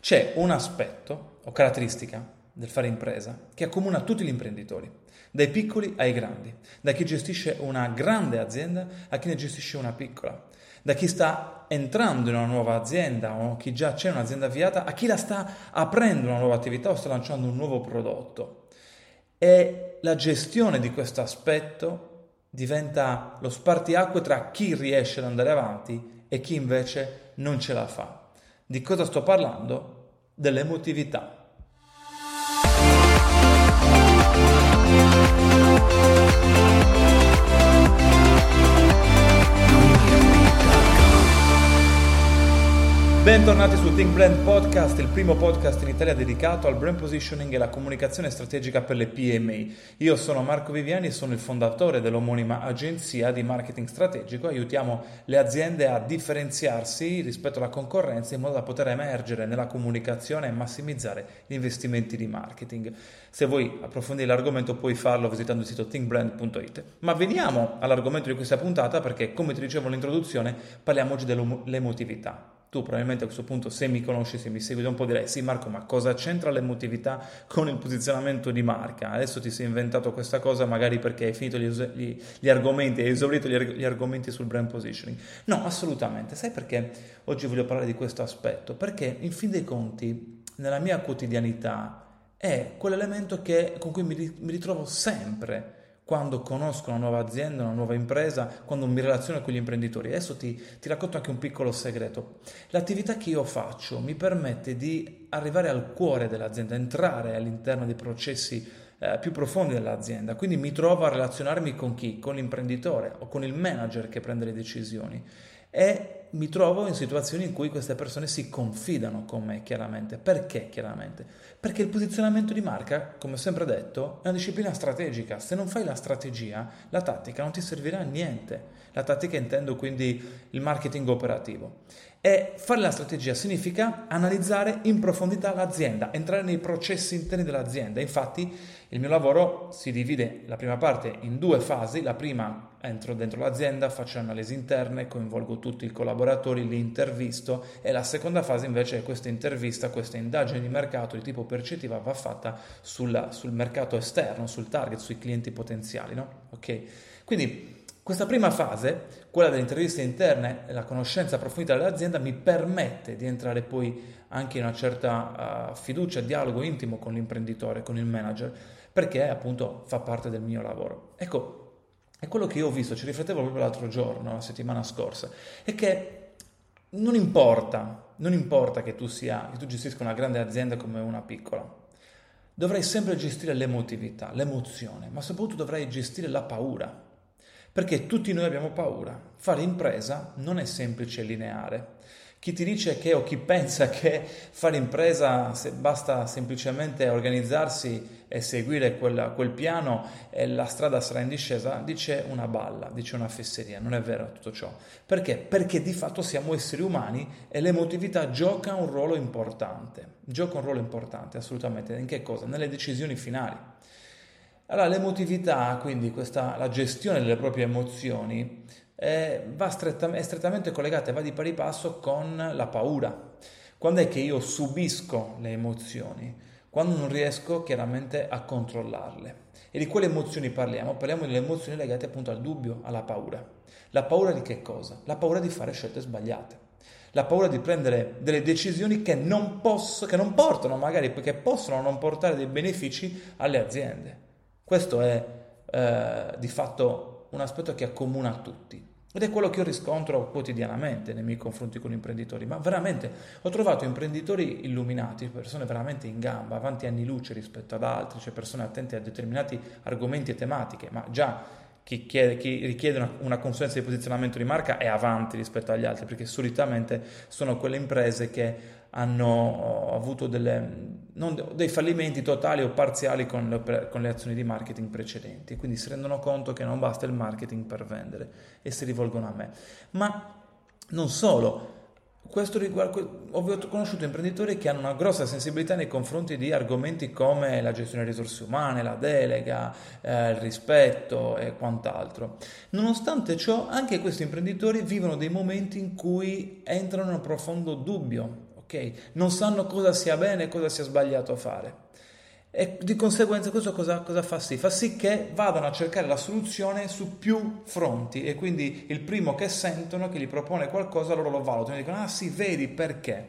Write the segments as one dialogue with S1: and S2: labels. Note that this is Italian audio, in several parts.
S1: C'è un aspetto o caratteristica del fare impresa che accomuna tutti gli imprenditori, dai piccoli ai grandi, da chi gestisce una grande azienda a chi ne gestisce una piccola, da chi sta entrando in una nuova azienda o chi già c'è un'azienda avviata a chi la sta aprendo una nuova attività o sta lanciando un nuovo prodotto. E la gestione di questo aspetto diventa lo spartiacque tra chi riesce ad andare avanti e chi invece non ce la fa. Di cosa sto parlando? Dell'emotività. Bentornati su Think Brand Podcast, il primo podcast in Italia dedicato al brand positioning e alla comunicazione strategica per le PMI. Io sono Marco Viviani e sono il fondatore dell'omonima agenzia di marketing strategico. Aiutiamo le aziende a differenziarsi rispetto alla concorrenza in modo da poter emergere nella comunicazione e massimizzare gli investimenti di marketing. Se vuoi approfondire l'argomento puoi farlo visitando il sito thinkbrand.it. Ma veniamo all'argomento di questa puntata perché, come ti dicevo nell'introduzione, parliamo oggi dell'emotività. Tu probabilmente a questo punto, se mi conosci, se mi segui un po', direi sì Marco, ma cosa c'entra l'emotività con il posizionamento di marca? Adesso ti sei inventato questa cosa magari perché hai finito gli, gli, gli argomenti, hai esaurito gli, gli, argomenti sul brand positioning. No, assolutamente. Sai perché oggi voglio parlare di questo aspetto? Perché in fin dei conti, nella mia quotidianità, è quell'elemento che, con cui mi, mi ritrovo sempre quando conosco una nuova azienda, una nuova impresa, quando mi relaziono con gli imprenditori. Adesso ti, ti, racconto anche un piccolo segreto. L'attività che io faccio mi permette di arrivare al cuore dell'azienda, entrare all'interno dei processi eh, più profondi dell'azienda. Quindi mi trovo a relazionarmi con chi? Con l'imprenditore o con il manager che prende le decisioni. E mi trovo in situazioni in cui queste persone si confidano con me chiaramente. Perché chiaramente? Perché il posizionamento di marca, come ho sempre detto, è una disciplina strategica. Se non fai la strategia, la tattica non ti servirà a niente. La tattica intendo quindi il marketing operativo. E fare la strategia significa analizzare in profondità l'azienda, entrare nei processi interni dell'azienda. Infatti il mio lavoro si divide la prima parte in due fasi. La prima entro dentro l'azienda, faccio analisi interne, coinvolgo tutti i collaboratori, li intervisto e la seconda fase invece è questa intervista, questa indagine di mercato di tipo percettiva va fatta sul, sul mercato esterno, sul target, sui clienti potenziali. No? Okay? Quindi questa prima fase, quella delle interviste interne e la conoscenza approfondita dell'azienda, mi permette di entrare poi anche in una certa uh, fiducia, dialogo intimo con l'imprenditore, con il manager, perché appunto fa parte del mio lavoro. Ecco, è quello che io ho visto, ci riflettevo proprio l'altro giorno, la settimana scorsa, è che non importa, non importa che tu, sia, che tu gestisca una grande azienda come una piccola, dovrai sempre gestire l'emotività, l'emozione, ma soprattutto dovrai gestire la paura perché tutti noi abbiamo paura. Fare impresa non è semplice e lineare. Chi ti dice che o chi pensa che fare impresa se basta semplicemente organizzarsi e seguire quella, quel piano e la strada sarà in discesa, dice una balla, dice una fesseria. Non è vero tutto ciò. Perché? Perché di fatto siamo esseri umani e l'emotività gioca un ruolo importante. Gioca un ruolo importante, assolutamente. In che cosa? Nelle decisioni finali. Allora, l'emotività, quindi questa, la gestione delle proprie emozioni, eh, stretta, è strettamente collegata e va di pari passo con la paura. Quando è che io subisco le emozioni? Quando non riesco chiaramente a controllarle. E di quali emozioni parliamo? Parliamo delle emozioni legate appunto al dubbio, alla paura. La paura di che cosa? La paura di fare scelte sbagliate. La paura di prendere delle decisioni che non, posso, che non portano, magari perché possono non portare dei benefici alle aziende. Questo è eh, di fatto un aspetto che accomuna a tutti. Ed è quello che io riscontro quotidianamente nei miei confronti con imprenditori. Ma veramente ho trovato imprenditori illuminati, persone veramente in gamba, avanti anni luce rispetto ad altri, cioè persone attente a determinati argomenti e tematiche, ma già chi, chiede, chi richiede una, una, consulenza di posizionamento di marca è avanti rispetto agli altri, perché solitamente sono quelle imprese che hanno avuto delle, non, dei fallimenti totali o parziali con le, con le, azioni di marketing precedenti, quindi si rendono conto che non basta il marketing per vendere e si rivolgono a me. Ma non solo, riguarda, ho conosciuto imprenditori che hanno una grossa sensibilità nei confronti di argomenti come la gestione delle risorse umane, la delega, eh, il rispetto e quant'altro. Nonostante ciò, anche questi imprenditori vivono dei momenti in cui entrano in profondo dubbio ok? Non sanno cosa sia bene e cosa sia sbagliato fare. E di conseguenza questo cosa, cosa, fa sì? Fa sì che vadano a cercare la soluzione su più fronti e quindi il primo che sentono che gli propone qualcosa loro lo valutano e dicono ah sì vedi perché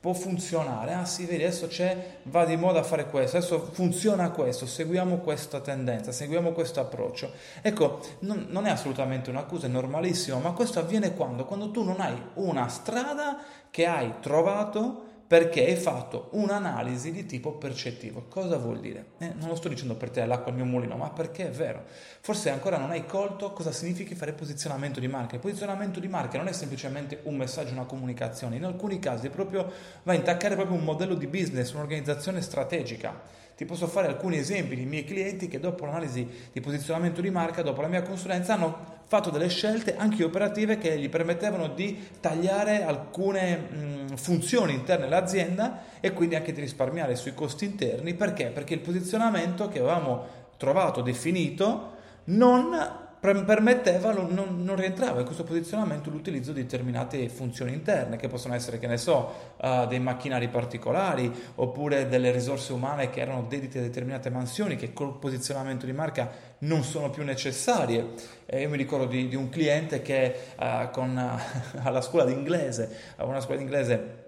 S1: può funzionare, ah sì vedi adesso c'è, va di moda fare questo, adesso funziona questo, seguiamo questa tendenza, seguiamo questo approccio. Ecco, non, non è assolutamente un'accusa, è normalissimo, ma questo avviene quando? Quando tu non hai una strada che hai trovato perché hai fatto un'analisi di tipo percettivo. Cosa vuol dire? Eh, non lo sto dicendo per te l'acqua al mio mulino, ma perché è vero. Forse ancora non hai colto cosa significa fare posizionamento di marca. Il posizionamento di marca non è semplicemente un messaggio, una comunicazione, in alcuni casi proprio, va a intaccare proprio un modello di business, un'organizzazione strategica. Ti posso fare alcuni esempi di miei clienti che dopo l'analisi di posizionamento di marca, dopo la mia consulenza, hanno fatto delle scelte anche operative che gli permettevano di tagliare alcune mh, funzioni interne all'azienda e quindi anche di risparmiare sui costi interni. Perché? Perché il posizionamento che avevamo trovato, definito, non permetteva, non, non, rientrava in questo posizionamento l'utilizzo di determinate funzioni interne, che possono essere, che ne so, uh, dei macchinari particolari, oppure delle risorse umane che erano dedite a determinate mansioni, che col posizionamento di marca non sono più necessarie. E io mi ricordo di, di un cliente che uh, con, uh, alla scuola di inglese, a una scuola di inglese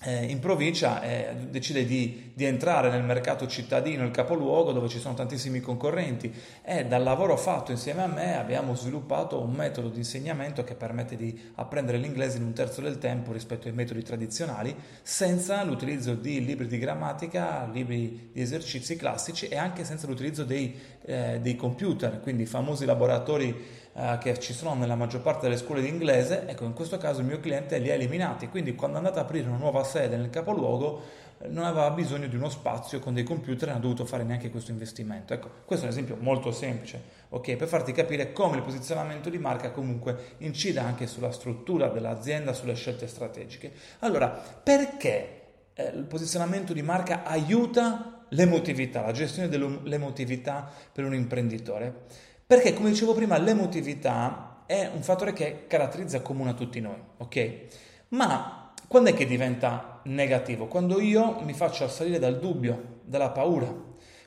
S1: eh, in provincia eh, decide di, di, entrare nel mercato cittadino, il capoluogo dove ci sono tantissimi concorrenti. E dal lavoro fatto insieme a me abbiamo sviluppato un metodo di insegnamento che permette di apprendere l'inglese in un terzo del tempo rispetto ai metodi tradizionali senza l'utilizzo di libri di grammatica, libri di esercizi classici e anche senza l'utilizzo dei, eh, dei computer, quindi i famosi laboratori eh, che ci sono nella maggior parte delle scuole di inglese, ecco in questo caso il mio cliente li ha eliminati, quindi quando è andato ad aprire una nuova sede nel capoluogo eh, non aveva bisogno di uno spazio con dei computer e non ha dovuto fare neanche questo investimento. Ecco, questo è un esempio molto semplice, ok? Per farti capire come il posizionamento di marca comunque incide anche sulla struttura dell'azienda, sulle scelte strategiche. Allora, perché eh, il posizionamento di marca aiuta l'emotività, la gestione dell'emotività per un imprenditore? Perché, come dicevo prima, l'emotività è un fattore che caratterizza comune a tutti noi, ok? Ma quando è che diventa negativo? Quando io mi faccio assalire dal dubbio, dalla paura,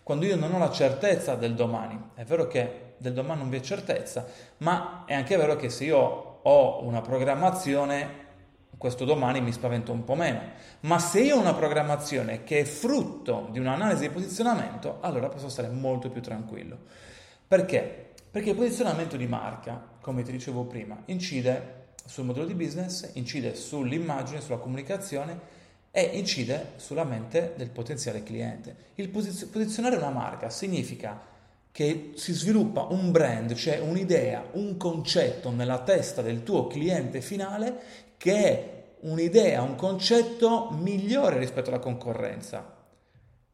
S1: quando io non ho la certezza del domani. È vero che del domani non vi è certezza, ma è anche vero che se io ho una programmazione, questo domani mi spavento un po' meno. Ma se io ho una programmazione che è frutto di un'analisi di posizionamento, allora posso stare molto più tranquillo. Perché? Perché il posizionamento di marca, come ti dicevo prima, incide sul modello di business, incide sull'immagine, sulla comunicazione e incide sulla mente del potenziale cliente. Il posizionare una marca significa che si sviluppa un brand, cioè un'idea, un concetto nella testa del tuo cliente finale che è un'idea, un concetto migliore rispetto alla concorrenza,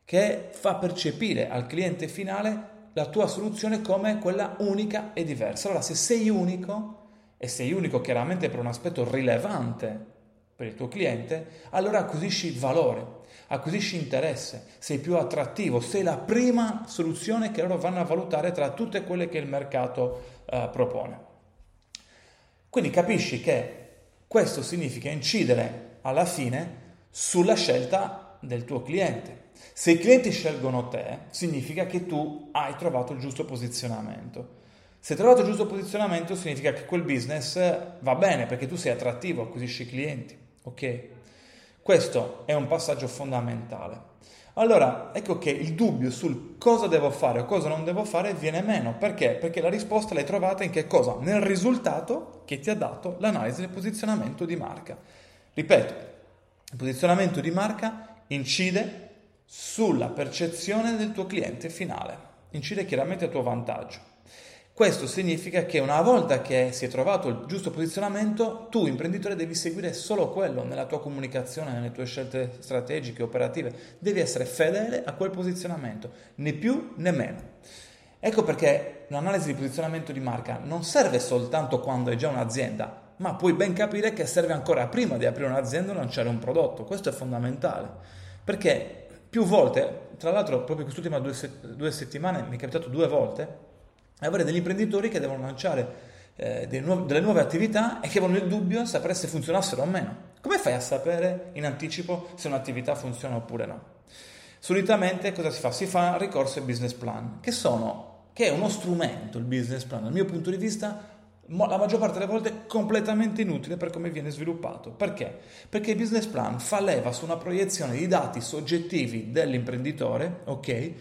S1: che fa percepire al cliente finale la tua soluzione come quella unica e diversa. Allora, se sei unico, e sei unico chiaramente per un aspetto rilevante per il tuo cliente, allora acquisisci valore, acquisisci interesse, sei più attrattivo, sei la prima soluzione che loro vanno a valutare tra tutte quelle che il mercato uh, propone. Quindi capisci che questo significa incidere alla fine sulla scelta del tuo cliente. Se i clienti scelgono te, significa che tu hai trovato il giusto posizionamento. Se hai trovato il giusto posizionamento, significa che quel business va bene perché tu sei attrattivo, acquisisci clienti. Ok? Questo è un passaggio fondamentale. Allora, ecco che il dubbio sul cosa devo fare o cosa non devo fare viene meno. Perché? Perché la risposta l'hai trovata in che cosa? Nel risultato che ti ha dato l'analisi del posizionamento di marca. Ripeto, il posizionamento di marca incide sulla percezione del tuo cliente finale, incide chiaramente a tuo vantaggio. Questo significa che una volta che si è trovato il giusto posizionamento, tu imprenditore devi seguire solo quello nella tua comunicazione, nelle tue scelte strategiche, operative, devi essere fedele a quel posizionamento, né più né meno. Ecco perché l'analisi di posizionamento di marca non serve soltanto quando è già un'azienda, ma puoi ben capire che serve ancora prima di aprire un'azienda e lanciare un prodotto. Questo è fondamentale, perché più volte, tra l'altro proprio quest'ultima due, due settimane mi è capitato due volte, avere degli imprenditori che devono lanciare eh, nuovi, delle nuove attività e che avevano il dubbio sapere se funzionassero o meno. Come fai a sapere in anticipo se un'attività funziona oppure no? Solitamente cosa si fa? Si fa ricorso ai business plan, che, sono, che è uno strumento, il business plan, dal mio punto di vista la maggior parte delle volte completamente inutile per come viene sviluppato. Perché? Perché il business plan fa leva su una proiezione di dati soggettivi dell'imprenditore, ok?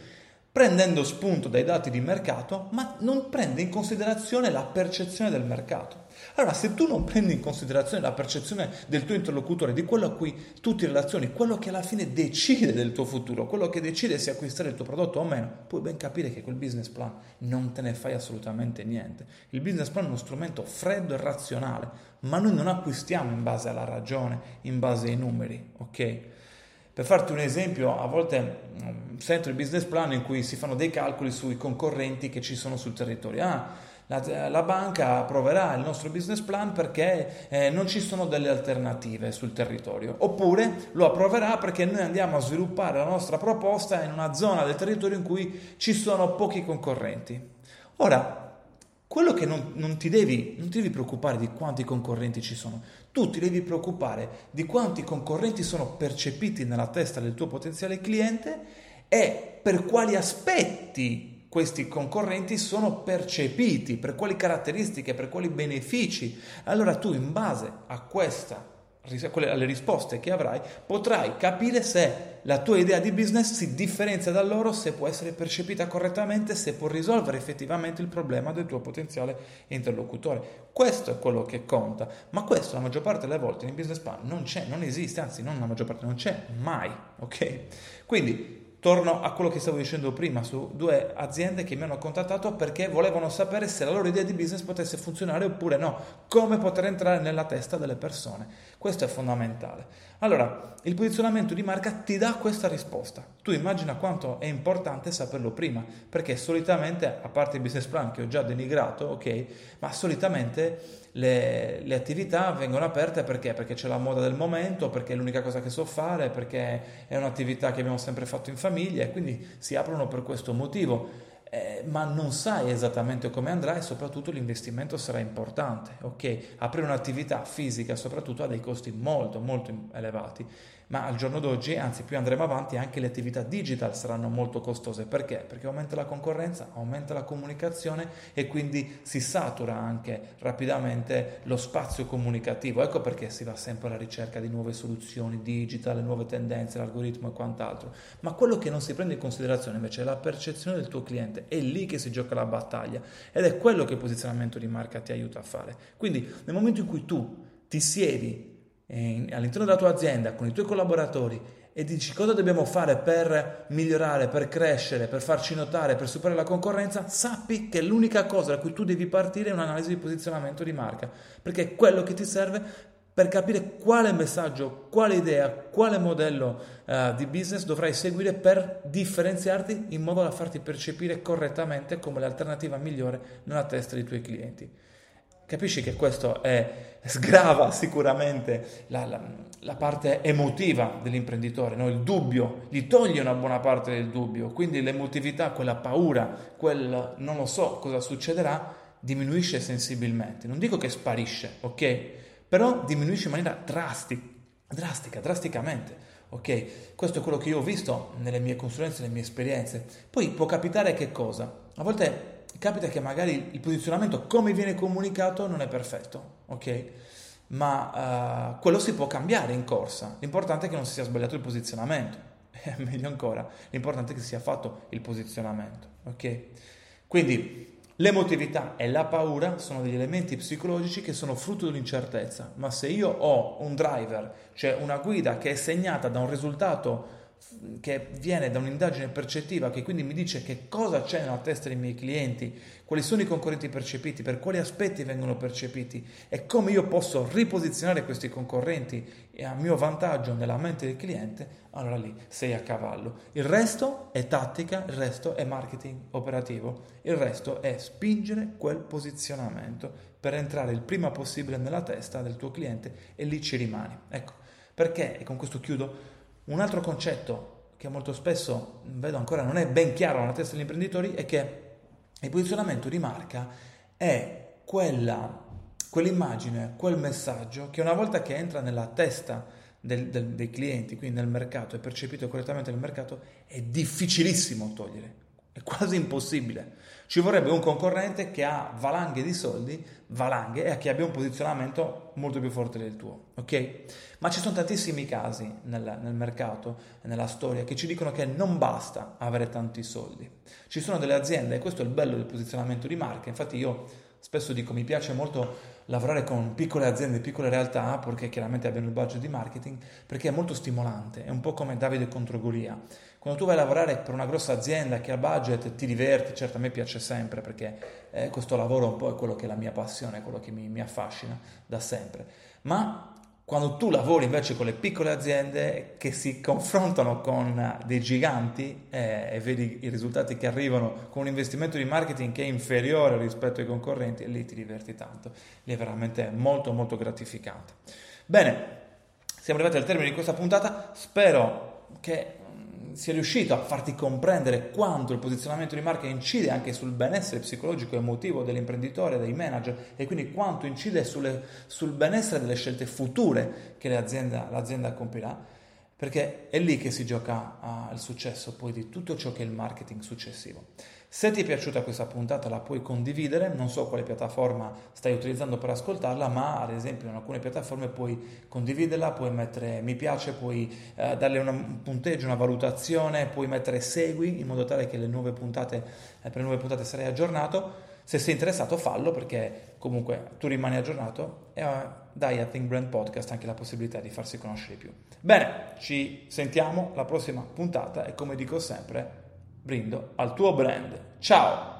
S1: Prendendo spunto dai dati di mercato, ma non prende in considerazione la percezione del mercato. Allora, se tu non prendi in considerazione la percezione del tuo interlocutore, di quello a cui tu ti relazioni, quello che alla fine decide del tuo futuro, quello che decide se acquistare il tuo prodotto o meno, puoi ben capire che quel business plan non te ne fai assolutamente niente. Il business plan è uno strumento freddo e razionale, ma noi non acquistiamo in base alla ragione, in base ai numeri, ok? Per farti un esempio, a volte mm, sento il business plan in cui si fanno dei calcoli sui concorrenti che ci sono sul territorio. Ah, la, la banca approverà il nostro business plan perché eh, non ci sono delle alternative sul territorio, oppure lo approverà perché noi andiamo a sviluppare la nostra proposta in una zona del territorio in cui ci sono pochi concorrenti. Ora, quello che non, non, ti devi, non ti devi preoccupare di quanti concorrenti ci sono, tu ti devi preoccupare di quanti concorrenti sono percepiti nella testa del tuo potenziale cliente e per quali aspetti questi concorrenti sono percepiti, per quali caratteristiche, per quali benefici. Allora tu in base a questa alle risposte che avrai, potrai capire se la tua idea di business si differenzia da loro, se può essere percepita correttamente, se può risolvere effettivamente il problema del tuo potenziale interlocutore. Questo è quello che conta, ma questo la maggior parte delle volte in business plan non c'è, non esiste, anzi non la maggior parte, non c'è mai, ok? Quindi Torno a quello che stavo dicendo prima su due aziende che mi hanno contattato perché volevano sapere se la loro idea di business potesse funzionare oppure no, come poter entrare nella testa delle persone. Questo è fondamentale. Allora, il posizionamento di marca ti dà questa risposta. Tu immagina quanto è importante saperlo prima, perché solitamente, a parte il business plan che ho già denigrato, ok, ma solitamente le, le, attività vengono aperte perché? Perché c'è la moda del momento, perché è l'unica cosa che so fare, perché è un'attività che abbiamo sempre fatto in famiglia e quindi si aprono per questo motivo. Eh, ma non sai esattamente come andrà e soprattutto l'investimento sarà importante. Ok, aprire un'attività fisica soprattutto ha dei costi molto molto elevati ma al giorno d'oggi, anzi più andremo avanti, anche le attività digital saranno molto costose. Perché? Perché aumenta la concorrenza, aumenta la comunicazione e quindi si satura anche rapidamente lo spazio comunicativo. Ecco perché si va sempre alla ricerca di nuove soluzioni digital, nuove tendenze, l'algoritmo e quant'altro. Ma quello che non si prende in considerazione invece è la percezione del tuo cliente, è lì che si gioca la battaglia ed è quello che il posizionamento di marca ti aiuta a fare. Quindi nel momento in cui tu ti siedi all'interno della tua azienda con i tuoi collaboratori e dici cosa dobbiamo fare per migliorare, per crescere, per farci notare, per superare la concorrenza, sappi che l'unica cosa da cui tu devi partire è un'analisi di posizionamento di marca, perché è quello che ti serve per capire quale messaggio, quale idea, quale modello uh, di business dovrai seguire per differenziarti in modo da farti percepire correttamente come l'alternativa migliore nella testa dei tuoi clienti. Capisci che questo è, sgrava sicuramente la, la, la, parte emotiva dell'imprenditore, no? il dubbio, gli toglie una buona parte del dubbio, quindi l'emotività, quella paura, quel non lo so cosa succederà, diminuisce sensibilmente. Non dico che sparisce, ok? Però diminuisce in maniera drastica, drastica, drasticamente. Ok, questo è quello che io ho visto nelle mie consulenze, nelle mie esperienze. Poi può capitare che cosa? A volte capita che magari il posizionamento come viene comunicato non è perfetto, ok? Ma uh, quello si può cambiare in corsa. L'importante è che non si sia sbagliato il posizionamento. E meglio ancora, l'importante è che sia fatto il posizionamento, ok? Quindi l'emotività e la paura sono degli elementi psicologici che sono frutto dell'incertezza, ma se io ho un driver, cioè una guida che è segnata da un risultato che viene da un'indagine percettiva che quindi mi dice che cosa c'è nella testa dei miei clienti, quali sono i concorrenti percepiti, per quali aspetti vengono percepiti e come io posso riposizionare questi concorrenti a mio vantaggio nella mente del cliente, allora lì sei a cavallo. Il resto è tattica, il resto è marketing operativo, il resto è spingere quel posizionamento per entrare il prima possibile nella testa del tuo cliente e lì ci rimani. Ecco, perché, e con questo chiudo, un altro concetto che molto spesso vedo ancora non è ben chiaro nella testa degli imprenditori è che il posizionamento di marca è quella quell'immagine, quel messaggio che una volta che entra nella testa del, del, dei clienti, quindi nel mercato, è percepito correttamente nel mercato, è difficilissimo togliere, è quasi impossibile. Ci vorrebbe un concorrente che ha valanghe di soldi, valanghe, e che abbia un posizionamento molto più forte del tuo, ok? Ma ci sono tantissimi casi nel, nel mercato, nella storia, che ci dicono che non basta avere tanti soldi. Ci sono delle aziende, e questo è il bello del posizionamento di marca, infatti io Spesso dico mi piace molto lavorare con piccole aziende, piccole realtà, perché chiaramente abbiano il budget di marketing, perché è molto stimolante, è un po' come Davide contro Golia. Quando tu vai a lavorare per una grossa azienda che ha budget, ti diverti, certo a me piace sempre perché eh, questo lavoro un po' è quello che è la mia passione, quello che mi, mi affascina da sempre. Ma quando tu lavori invece con le piccole aziende che si confrontano con dei giganti eh, e vedi i risultati che arrivano con un investimento di marketing che è inferiore rispetto ai concorrenti, lì ti diverti tanto, lì è veramente molto molto gratificante. Bene, siamo arrivati al termine di questa puntata, spero che sia riuscito a farti comprendere quanto il posizionamento di marca incide anche sul benessere psicologico e emotivo dell'imprenditore, dei manager e quindi quanto incide sulle, sul benessere delle scelte future che l'azienda, l'azienda compirà, perché è lì che si gioca uh, il successo poi di tutto ciò che è il marketing successivo. Se ti è piaciuta questa puntata la puoi condividere, non so quale piattaforma stai utilizzando per ascoltarla, ma ad esempio in alcune piattaforme puoi condividerla, puoi mettere mi piace, puoi eh, darle un punteggio, una valutazione, puoi mettere segui in modo tale che le nuove puntate, eh, per le nuove puntate sarai aggiornato. Se sei interessato fallo perché comunque tu rimani aggiornato e uh, dai a Think Brand Podcast anche la possibilità di farsi conoscere di più. Bene, ci sentiamo alla prossima puntata e come dico sempre brindo al tuo brand. Ciao!